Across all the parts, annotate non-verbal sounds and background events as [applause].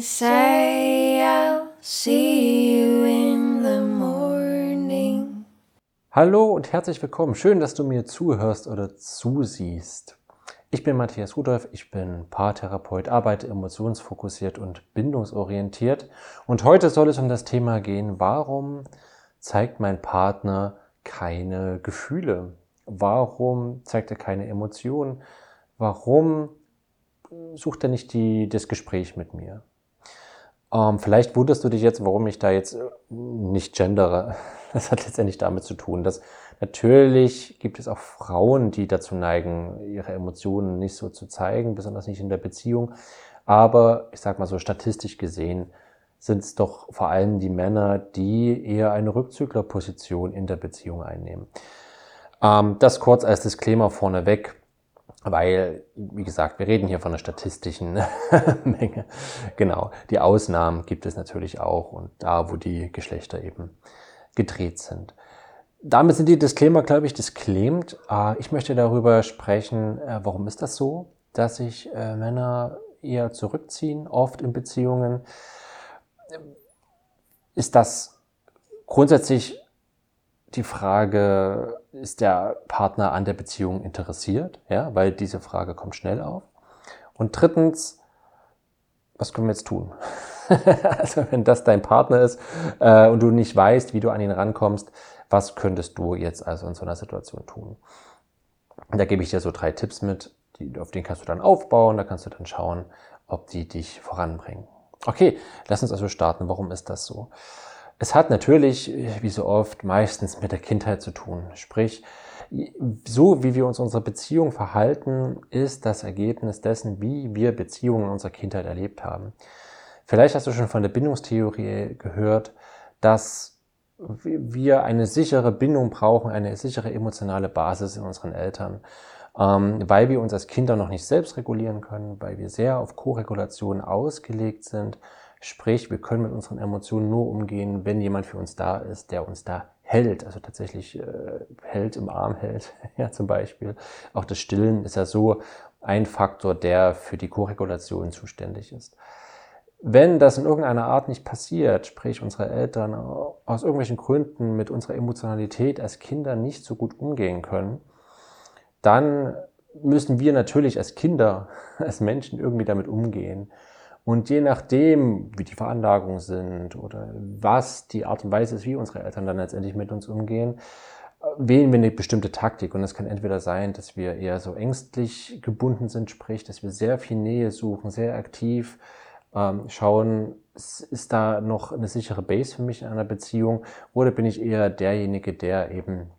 say I'll see you in the morning. Hallo und herzlich willkommen. Schön, dass du mir zuhörst oder zusiehst. Ich bin Matthias Rudolph, ich bin Paartherapeut, arbeite emotionsfokussiert und bindungsorientiert. Und heute soll es um das Thema gehen, warum zeigt mein Partner keine Gefühle? Warum zeigt er keine Emotionen? Warum sucht er nicht die, das Gespräch mit mir? Ähm, vielleicht wunderst du dich jetzt, warum ich da jetzt äh, nicht gendere. [laughs] Das hat letztendlich damit zu tun, dass natürlich gibt es auch Frauen, die dazu neigen, ihre Emotionen nicht so zu zeigen, besonders nicht in der Beziehung. Aber ich sag mal so statistisch gesehen sind es doch vor allem die Männer, die eher eine Rückzüglerposition in der Beziehung einnehmen. Ähm, das kurz als Disclaimer vorneweg weil, wie gesagt, wir reden hier von einer statistischen [laughs] Menge. Genau, die Ausnahmen gibt es natürlich auch und da, wo die Geschlechter eben gedreht sind. Damit sind die Disclaimer, glaube ich, disclaimed. Äh, ich möchte darüber sprechen, äh, warum ist das so, dass sich äh, Männer eher zurückziehen, oft in Beziehungen. Ist das grundsätzlich die Frage, ist der Partner an der Beziehung interessiert? Ja, weil diese Frage kommt schnell auf. Und drittens, was können wir jetzt tun? [laughs] also wenn das dein Partner ist äh, und du nicht weißt, wie du an ihn rankommst, was könntest du jetzt also in so einer Situation tun? Und da gebe ich dir so drei Tipps mit, die, auf denen kannst du dann aufbauen, da kannst du dann schauen, ob die dich voranbringen. Okay, lass uns also starten. Warum ist das so? Es hat natürlich, wie so oft, meistens mit der Kindheit zu tun. Sprich, so wie wir uns unsere Beziehung verhalten, ist das Ergebnis dessen, wie wir Beziehungen in unserer Kindheit erlebt haben. Vielleicht hast du schon von der Bindungstheorie gehört, dass wir eine sichere Bindung brauchen, eine sichere emotionale Basis in unseren Eltern, ähm, weil wir uns als Kinder noch nicht selbst regulieren können, weil wir sehr auf Koregulation ausgelegt sind Sprich, wir können mit unseren Emotionen nur umgehen, wenn jemand für uns da ist, der uns da hält, also tatsächlich äh, hält, im Arm hält, [laughs] ja zum Beispiel. Auch das Stillen ist ja so ein Faktor, der für die Koregulation zuständig ist. Wenn das in irgendeiner Art nicht passiert, sprich unsere Eltern aus irgendwelchen Gründen mit unserer Emotionalität als Kinder nicht so gut umgehen können, dann müssen wir natürlich als Kinder, [laughs] als Menschen irgendwie damit umgehen. Und je nachdem, wie die Veranlagungen sind oder was die Art und Weise ist, wie unsere Eltern dann letztendlich mit uns umgehen, wählen wir eine bestimmte Taktik. Und das kann entweder sein, dass wir eher so ängstlich gebunden sind, sprich, dass wir sehr viel Nähe suchen, sehr aktiv ähm, schauen, ist da noch eine sichere Base für mich in einer Beziehung oder bin ich eher derjenige, der eben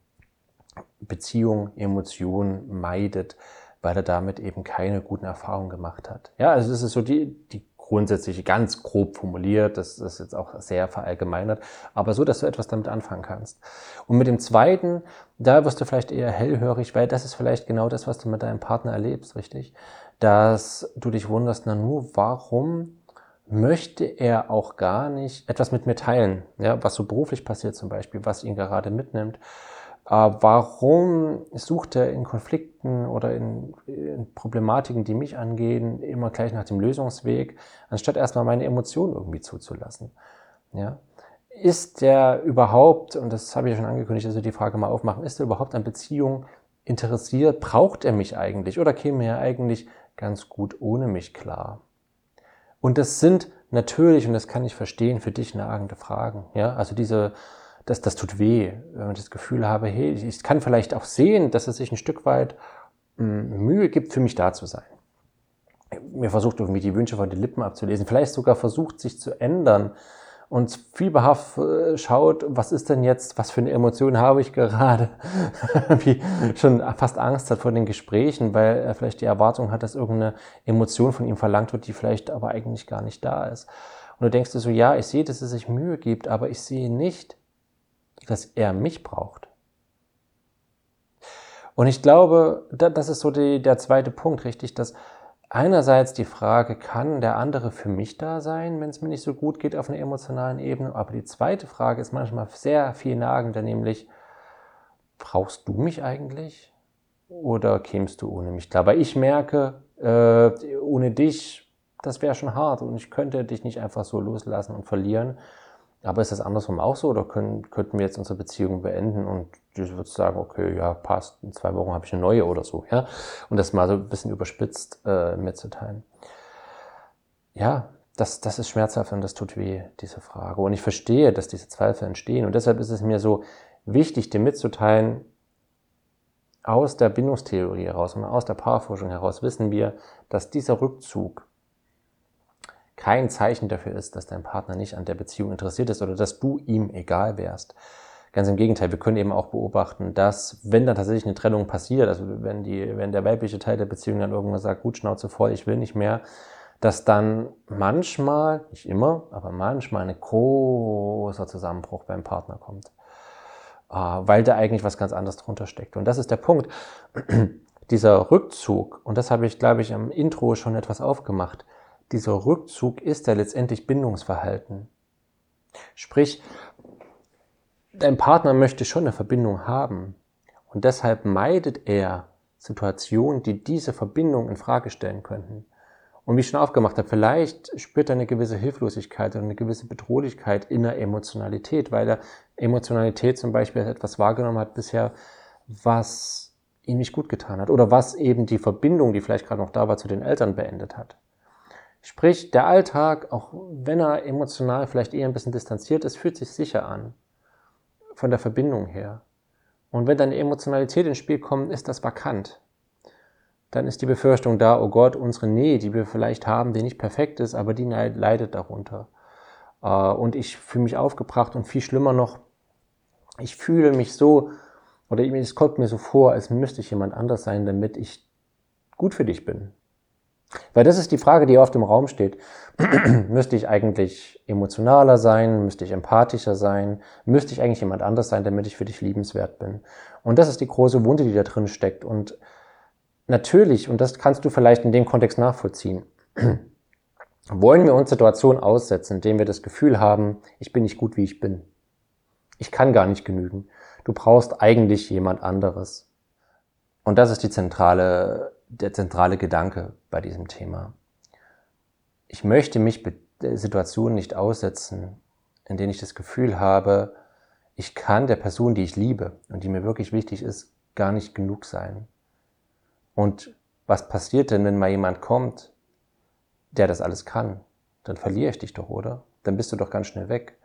Beziehung, Emotion meidet, weil er damit eben keine guten Erfahrungen gemacht hat. Ja, also das ist so die, die grundsätzlich ganz grob formuliert, das ist jetzt auch sehr verallgemeinert, aber so, dass du etwas damit anfangen kannst. Und mit dem zweiten, da wirst du vielleicht eher hellhörig, weil das ist vielleicht genau das, was du mit deinem Partner erlebst, richtig? Dass du dich wunderst, na nur, warum möchte er auch gar nicht etwas mit mir teilen, ja, was so beruflich passiert zum Beispiel, was ihn gerade mitnimmt. Äh, warum sucht er in Konflikten oder in, in, Problematiken, die mich angehen, immer gleich nach dem Lösungsweg, anstatt erstmal meine Emotionen irgendwie zuzulassen? Ja? Ist der überhaupt, und das habe ich ja schon angekündigt, dass wir die Frage mal aufmachen, ist er überhaupt an Beziehung interessiert? Braucht er mich eigentlich? Oder käme er eigentlich ganz gut ohne mich klar? Und das sind natürlich, und das kann ich verstehen, für dich nagende Fragen. Ja? Also diese das, das tut weh, wenn ich das Gefühl habe, hey, ich kann vielleicht auch sehen, dass es sich ein Stück weit hm, Mühe gibt, für mich da zu sein. Mir versucht irgendwie die Wünsche von den Lippen abzulesen, vielleicht sogar versucht, sich zu ändern und fieberhaft schaut, was ist denn jetzt, was für eine Emotion habe ich gerade, [laughs] wie schon fast Angst hat vor den Gesprächen, weil er vielleicht die Erwartung hat, dass irgendeine Emotion von ihm verlangt wird, die vielleicht aber eigentlich gar nicht da ist. Und du denkst dir so, ja, ich sehe, dass es sich Mühe gibt, aber ich sehe nicht, dass er mich braucht. Und ich glaube, das ist so die, der zweite Punkt, richtig, dass einerseits die Frage, kann der andere für mich da sein, wenn es mir nicht so gut geht auf einer emotionalen Ebene, aber die zweite Frage ist manchmal sehr viel nagender, nämlich, brauchst du mich eigentlich oder kämst du ohne mich klar? Weil ich merke, äh, ohne dich das wäre schon hart und ich könnte dich nicht einfach so loslassen und verlieren. Aber ist das andersrum auch so oder können, könnten wir jetzt unsere Beziehung beenden und ich würde sagen, okay, ja, passt, in zwei Wochen habe ich eine neue oder so, ja. Und das mal so ein bisschen überspitzt äh, mitzuteilen. Ja, das, das ist schmerzhaft und das tut weh, diese Frage. Und ich verstehe, dass diese Zweifel entstehen. Und deshalb ist es mir so wichtig, dir mitzuteilen, aus der Bindungstheorie heraus und aus der Paarforschung heraus wissen wir, dass dieser Rückzug kein Zeichen dafür ist, dass dein Partner nicht an der Beziehung interessiert ist oder dass du ihm egal wärst. Ganz im Gegenteil, wir können eben auch beobachten, dass wenn dann tatsächlich eine Trennung passiert, also wenn, die, wenn der weibliche Teil der Beziehung dann irgendwann sagt, gut, Schnauze voll, ich will nicht mehr, dass dann manchmal, nicht immer, aber manchmal ein großer Zusammenbruch beim Partner kommt. Ah, weil da eigentlich was ganz anderes drunter steckt. Und das ist der Punkt. [clears throat] Dieser Rückzug, und das habe ich, glaube ich, am Intro schon etwas aufgemacht, dieser Rückzug ist ja letztendlich Bindungsverhalten. Sprich, dein Partner möchte schon eine Verbindung haben und deshalb meidet er Situationen, die diese Verbindung in Frage stellen könnten. Und wie ich schon aufgemacht habe, vielleicht spürt er eine gewisse Hilflosigkeit oder eine gewisse Bedrohlichkeit in der Emotionalität, weil er Emotionalität zum Beispiel etwas wahrgenommen hat bisher, was ihm nicht gut getan hat oder was eben die Verbindung, die vielleicht gerade noch da war, zu den Eltern beendet hat. Sprich, der Alltag, auch wenn er emotional vielleicht eher ein bisschen distanziert ist, fühlt sich sicher an. Von der Verbindung her. Und wenn dann Emotionalität ins Spiel kommt, ist das vakant. Dann ist die Befürchtung da, oh Gott, unsere Nähe, die wir vielleicht haben, die nicht perfekt ist, aber die leidet darunter. Äh, und ich fühle mich aufgebracht und viel schlimmer noch, ich fühle mich so, oder es kommt mir so vor, als müsste ich jemand anders sein, damit ich gut für dich bin, weil das ist die Frage, die auf dem Raum steht. [clears throat] müsste ich eigentlich emotionaler sein? Müsste ich empathischer sein? Müsste ich eigentlich jemand anders sein, damit ich für dich liebenswert bin? Und das ist die große Wunde, die da drin steckt. Und natürlich, und das kannst du vielleicht in dem Kontext nachvollziehen, [clears throat] wollen wir uns Situationen aussetzen, in denen wir das Gefühl haben, ich bin nicht gut, wie ich bin. Ich kann gar nicht genügen. Du brauchst eigentlich jemand anderes. Und das ist die zentrale der zentrale Gedanke bei diesem Thema. Ich möchte mich Situationen nicht aussetzen, in denen ich das Gefühl habe, ich kann der Person, die ich liebe und die mir wirklich wichtig ist, gar nicht genug sein. Und was passiert denn, wenn mal jemand kommt, der das alles kann? Dann verliere ich dich doch, oder? Dann bist du doch ganz schnell weg.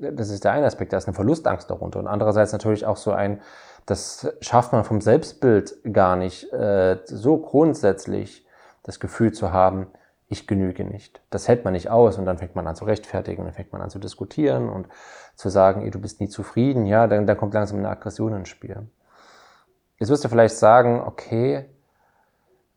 Das ist der eine Aspekt, da ist eine Verlustangst darunter. Und andererseits natürlich auch so ein, das schafft man vom Selbstbild gar nicht, äh, so grundsätzlich das Gefühl zu haben, ich genüge nicht. Das hält man nicht aus und dann fängt man an zu rechtfertigen, dann fängt man an zu diskutieren und zu sagen, ey, du bist nie zufrieden, ja, dann, dann kommt langsam eine Aggression ins Spiel. Jetzt wirst du vielleicht sagen, okay,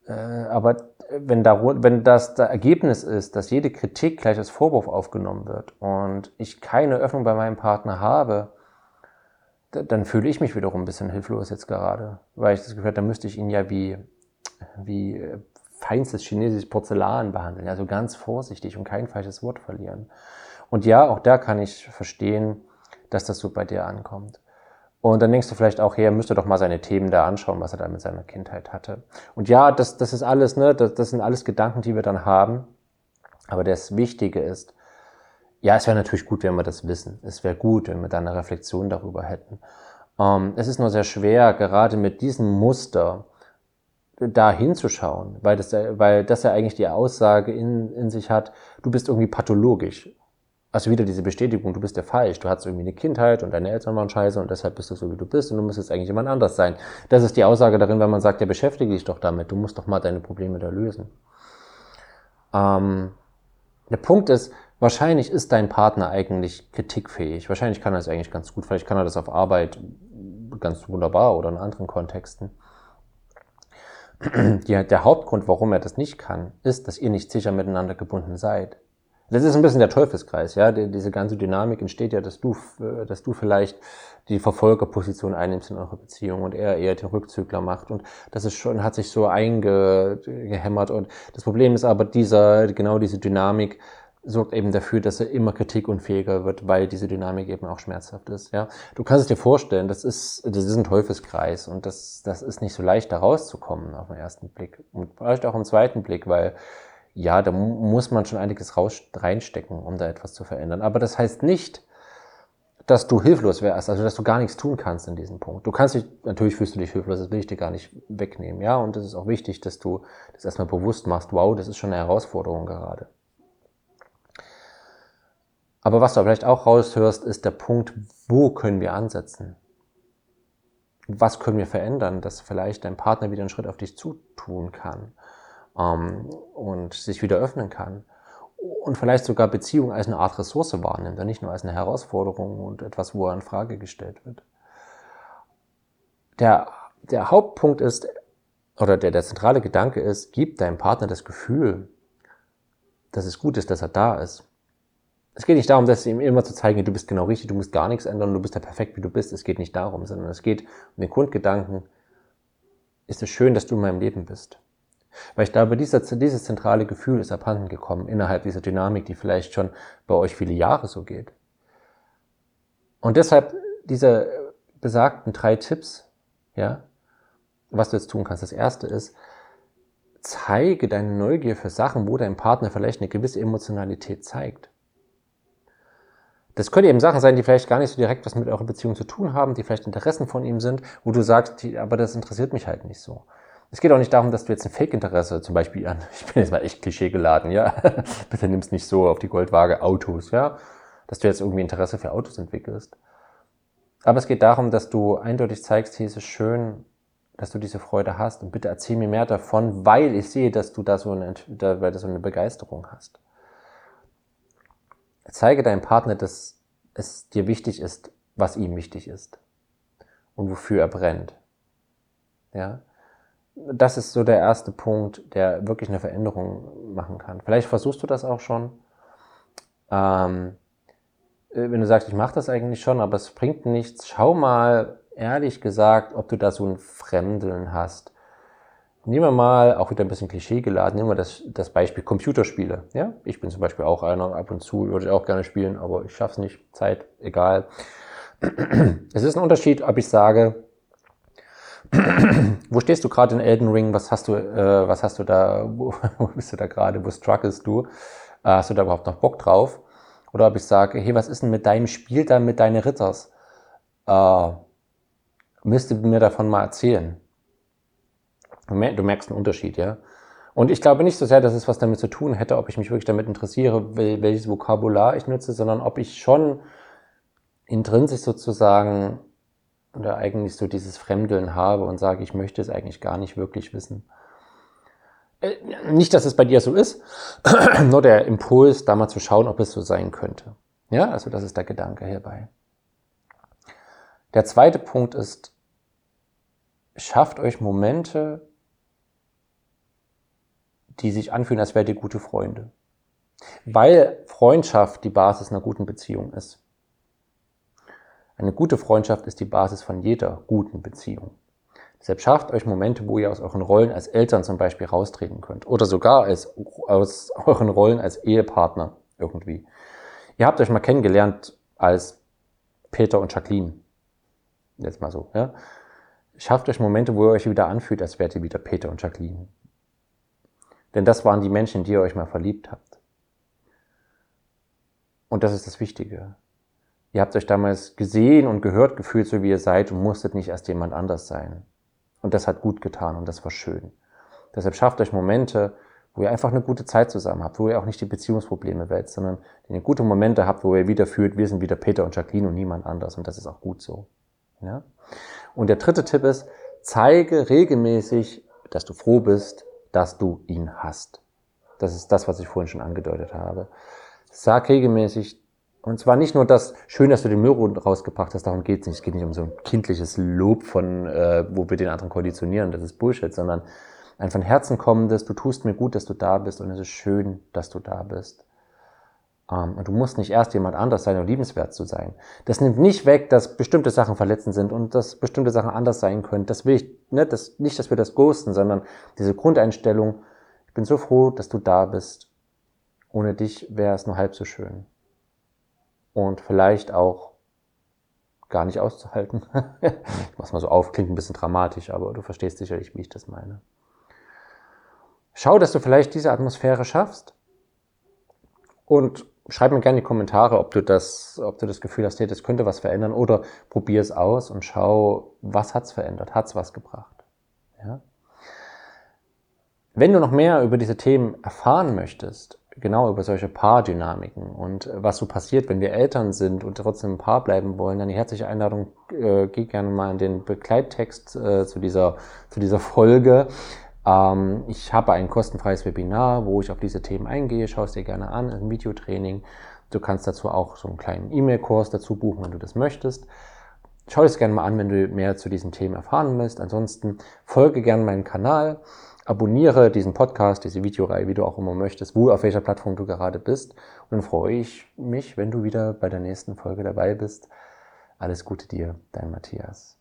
aber wenn, da, wenn das das Ergebnis ist, dass jede Kritik gleich als Vorwurf aufgenommen wird und ich keine Öffnung bei meinem Partner habe, dann fühle ich mich wiederum ein bisschen hilflos jetzt gerade, weil ich das Gefühl habe, da müsste ich ihn ja wie, wie äh, feinstes chinesisches Porzellan behandeln, also ganz vorsichtig und kein falsches Wort verlieren. Und ja, auch da kann ich verstehen, dass das so bei dir ankommt. Und dann denkst du vielleicht auch, hey, er müsste doch mal seine Themen da anschauen, was er da mit seiner Kindheit hatte. Und ja, das, das ist alles, ne, das, das sind alles Gedanken, die wir dann haben. Aber das Wichtige ist, ja, es wäre natürlich gut, wenn wir das wissen. Es wäre gut, wenn wir da eine Reflexion darüber hätten. Ähm, es ist nur sehr schwer, gerade mit diesem Muster da hinzuschauen, weil das, weil das ja eigentlich die Aussage in, in sich hat, du bist irgendwie pathologisch. Also wieder diese Bestätigung, du bist ja falsch, du hattest irgendwie eine Kindheit und deine Eltern waren scheiße und deshalb bist du so, wie du bist und du müsstest eigentlich jemand anders sein. Das ist die Aussage darin, wenn man sagt, ja, beschäftige dich doch damit, du musst doch mal deine Probleme da lösen. Ähm, der Punkt ist, Wahrscheinlich ist dein Partner eigentlich kritikfähig. Wahrscheinlich kann er das eigentlich ganz gut. Vielleicht kann er das auf Arbeit ganz wunderbar oder in anderen Kontexten. Die, der Hauptgrund, warum er das nicht kann, ist, dass ihr nicht sicher miteinander gebunden seid. Das ist ein bisschen der Teufelskreis, ja. Die, diese ganze Dynamik entsteht ja, dass du, dass du vielleicht die Verfolgerposition einnimmst in eurer Beziehung und er eher den Rückzügler macht. Und das ist schon, hat sich so eingehämmert. Und das Problem ist aber dieser, genau diese Dynamik, sorgt eben dafür, dass er immer kritikunfähiger wird, weil diese Dynamik eben auch schmerzhaft ist. Ja, du kannst es dir vorstellen, das ist das ist ein Teufelskreis und das das ist nicht so leicht da rauszukommen auf den ersten Blick und vielleicht auch im zweiten Blick, weil ja, da muss man schon einiges raus, reinstecken, um da etwas zu verändern. Aber das heißt nicht, dass du hilflos wärst, also dass du gar nichts tun kannst in diesem Punkt. Du kannst dich, natürlich fühlst du dich hilflos, das will ich dir gar nicht wegnehmen, ja, und es ist auch wichtig, dass du das erstmal bewusst machst, wow, das ist schon eine Herausforderung gerade. Aber was du vielleicht auch raushörst, ist der Punkt, wo können wir ansetzen? Was können wir verändern, dass vielleicht dein Partner wieder einen Schritt auf dich zutun kann ähm, und sich wieder öffnen kann? Und vielleicht sogar Beziehung als eine Art Ressource wahrnimmt und nicht nur als eine Herausforderung und etwas, wo er in Frage gestellt wird. Der, der Hauptpunkt ist, oder der, der zentrale Gedanke ist, gib deinem Partner das Gefühl, dass es gut ist, dass er da ist es geht nicht darum, dass ihm immer zu zeigen, du bist genau richtig, du musst gar nichts ändern, du bist ja perfekt, wie du bist. Es geht nicht darum, sondern es geht um den Grundgedanken, ist es schön, dass du in meinem Leben bist. Weil ich glaube, dieser, dieses zentrale Gefühl ist abhanden gekommen innerhalb dieser Dynamik, die vielleicht schon bei euch viele Jahre so geht. Und deshalb diese besagten drei Tipps, ja, was du jetzt tun kannst. Das erste ist, zeige deine Neugier für Sachen, wo dein Partner vielleicht eine gewisse Emotionalität zeigt. Das können eben Sachen sein, die vielleicht gar nicht so direkt was mit eurer Beziehung zu tun haben, die vielleicht Interessen von ihm sind, wo du sagst, aber das interessiert mich halt nicht so. Es geht auch nicht darum, dass du jetzt ein Fake-Interesse zum Beispiel an, [laughs] ich bin jetzt mal echt Klischee geladen, ja, [laughs] bitte nimm's nicht so auf die Goldwaage Autos, ja, dass du jetzt irgendwie Interesse für Autos entwickelst. Aber es geht darum, dass du eindeutig zeigst, es ist schön, dass du diese Freude hast und bitte erzähl mir mehr davon, weil ich sehe, dass du da so eine, da, weil du so eine Begeisterung hast. Zeige deinem Partner, dass es dir wichtig ist, was ihm wichtig ist und wofür er brennt. Ja, das ist so der erste Punkt, der wirklich eine Veränderung machen kann. Vielleicht versuchst du das auch schon. Ähm, wenn du sagst, ich mache das eigentlich schon, aber es bringt nichts, schau mal ehrlich gesagt, ob du da so ein Fremdeln hast Nehmen wir mal, auch wieder ein bisschen Klischee geladen, nehmen wir das, das Beispiel Computerspiele. Ja? Ich bin zum Beispiel auch einer, ab und zu würde ich auch gerne spielen, aber ich schaff's nicht, Zeit, egal. [clears throat] Es ist ein Unterschied, ob ich sage, wo stehst du gerade in Elden Ring, was hast du, äh, was hast du da, [laughs] wo, wo bist du da gerade, wo struggles du, äh, hast du da überhaupt noch Bock drauf? Oder ob ich sage, hey, was ist denn mit deinem Spiel da mit deinen Ritters? Äh, müsste mir davon mal erzählen. Du merkst einen Unterschied, ja. Und ich glaube nicht so sehr, dass es was damit zu tun hätte, ob ich mich wirklich damit interessiere, welches Vokabular ich nutze, sondern ob ich schon intrinsisch sozusagen oder eigentlich so dieses Fremdeln habe und sage, ich möchte es eigentlich gar nicht wirklich wissen. Äh, nicht, dass es bei dir so ist, [clears throat] nur der Impuls, da mal zu schauen, ob es so sein könnte. Ja, also das ist der Gedanke hierbei. Der zweite Punkt ist, schafft euch Momente, die sich anfühlen, als wärt ihr gute Freunde. Weil Freundschaft die Basis einer guten Beziehung ist. Eine gute Freundschaft ist die Basis von jeder guten Beziehung. Deshalb schafft euch Momente, wo ihr aus euren Rollen als Eltern zum Beispiel raustreten könnt. Oder sogar als, aus euren Rollen als Ehepartner irgendwie. Ihr habt euch mal kennengelernt als Peter und Jacqueline. Jetzt mal so, ja. Schafft euch Momente, wo ihr euch wieder anfühlt, als wärt ihr wieder Peter und Jacqueline. Denn das waren die Menschen, in die ihr euch mal verliebt habt. Und das ist das Wichtige. Ihr habt euch damals gesehen und gehört gefühlt, so wie ihr seid und musstet nicht erst jemand anders sein. Und das hat gut getan und das war schön. Deshalb schafft euch Momente, wo ihr einfach eine gute Zeit zusammen habt, wo ihr auch nicht die Beziehungsprobleme wälzt, sondern ihr gute Momente habt, wo ihr wieder fühlt, wir sind wieder Peter und Jacqueline und niemand anders und das ist auch gut so. Ja? Und der dritte Tipp ist, zeige regelmäßig, dass du froh bist, dass du ihn hast. Das ist das, was ich vorhin schon angedeutet habe. Sag regelmäßig, und zwar nicht nur das, schön, dass du den Müll rausgebracht hast, darum geht es nicht. Es geht nicht um so ein kindliches Lob von, äh, wo wir den anderen konditionieren, das ist Bullshit, sondern ein von Herzen kommendes, du tust mir gut, dass du da bist und es ist schön, dass du da bist. Ähm, und du musst nicht erst jemand anders sein, um liebenswert zu sein. Das nimmt nicht weg, dass bestimmte Sachen verletzend sind und dass bestimmte Sachen anders sein können. Das will ich, ne, das, nicht, dass wir das ghosten, sondern diese Grundeinstellung, ich bin so froh, dass du da bist. Ohne dich wäre es nur halb so schön. Und vielleicht auch gar nicht auszuhalten. [laughs] ich mach's mal so auf, klingt ein bisschen dramatisch, aber du verstehst sicherlich, wie ich das meine. schau, dass du vielleicht diese Atmosphäre schaffst und schreib mir gerne in die Kommentare, ob du das, ob du das Gefühl hast, hey, das könnte was verändern oder probier es aus und schau, was hat's verändert, hat's was gebracht. Ja? Wenn du noch mehr über diese Themen erfahren möchtest, genau über solche Paardynamiken und was so passiert, wenn wir Eltern sind und trotzdem ein Paar bleiben wollen, dann die herzliche Einladung, äh, geh gerne mal in den Begleittext äh, zu, dieser, zu dieser Folge. Ähm, ich habe ein kostenfreies Webinar, wo ich auf diese Themen eingehe. Schau es dir gerne an, ein Videotraining. Du kannst dazu auch so einen kleinen E-Mail-Kurs dazu buchen, wenn du das möchtest. Schau es gerne mal an, wenn du mehr zu diesen Themen erfahren willst. Ansonsten folge gerne meinen Kanal, abonniere diesen Podcast, diese Videoreihe, wie du auch immer möchtest, wo auf welcher Plattform du gerade bist. Und dann freue ich mich, wenn du wieder bei der nächsten Folge dabei bist. Alles Gute dir, dein Matthias.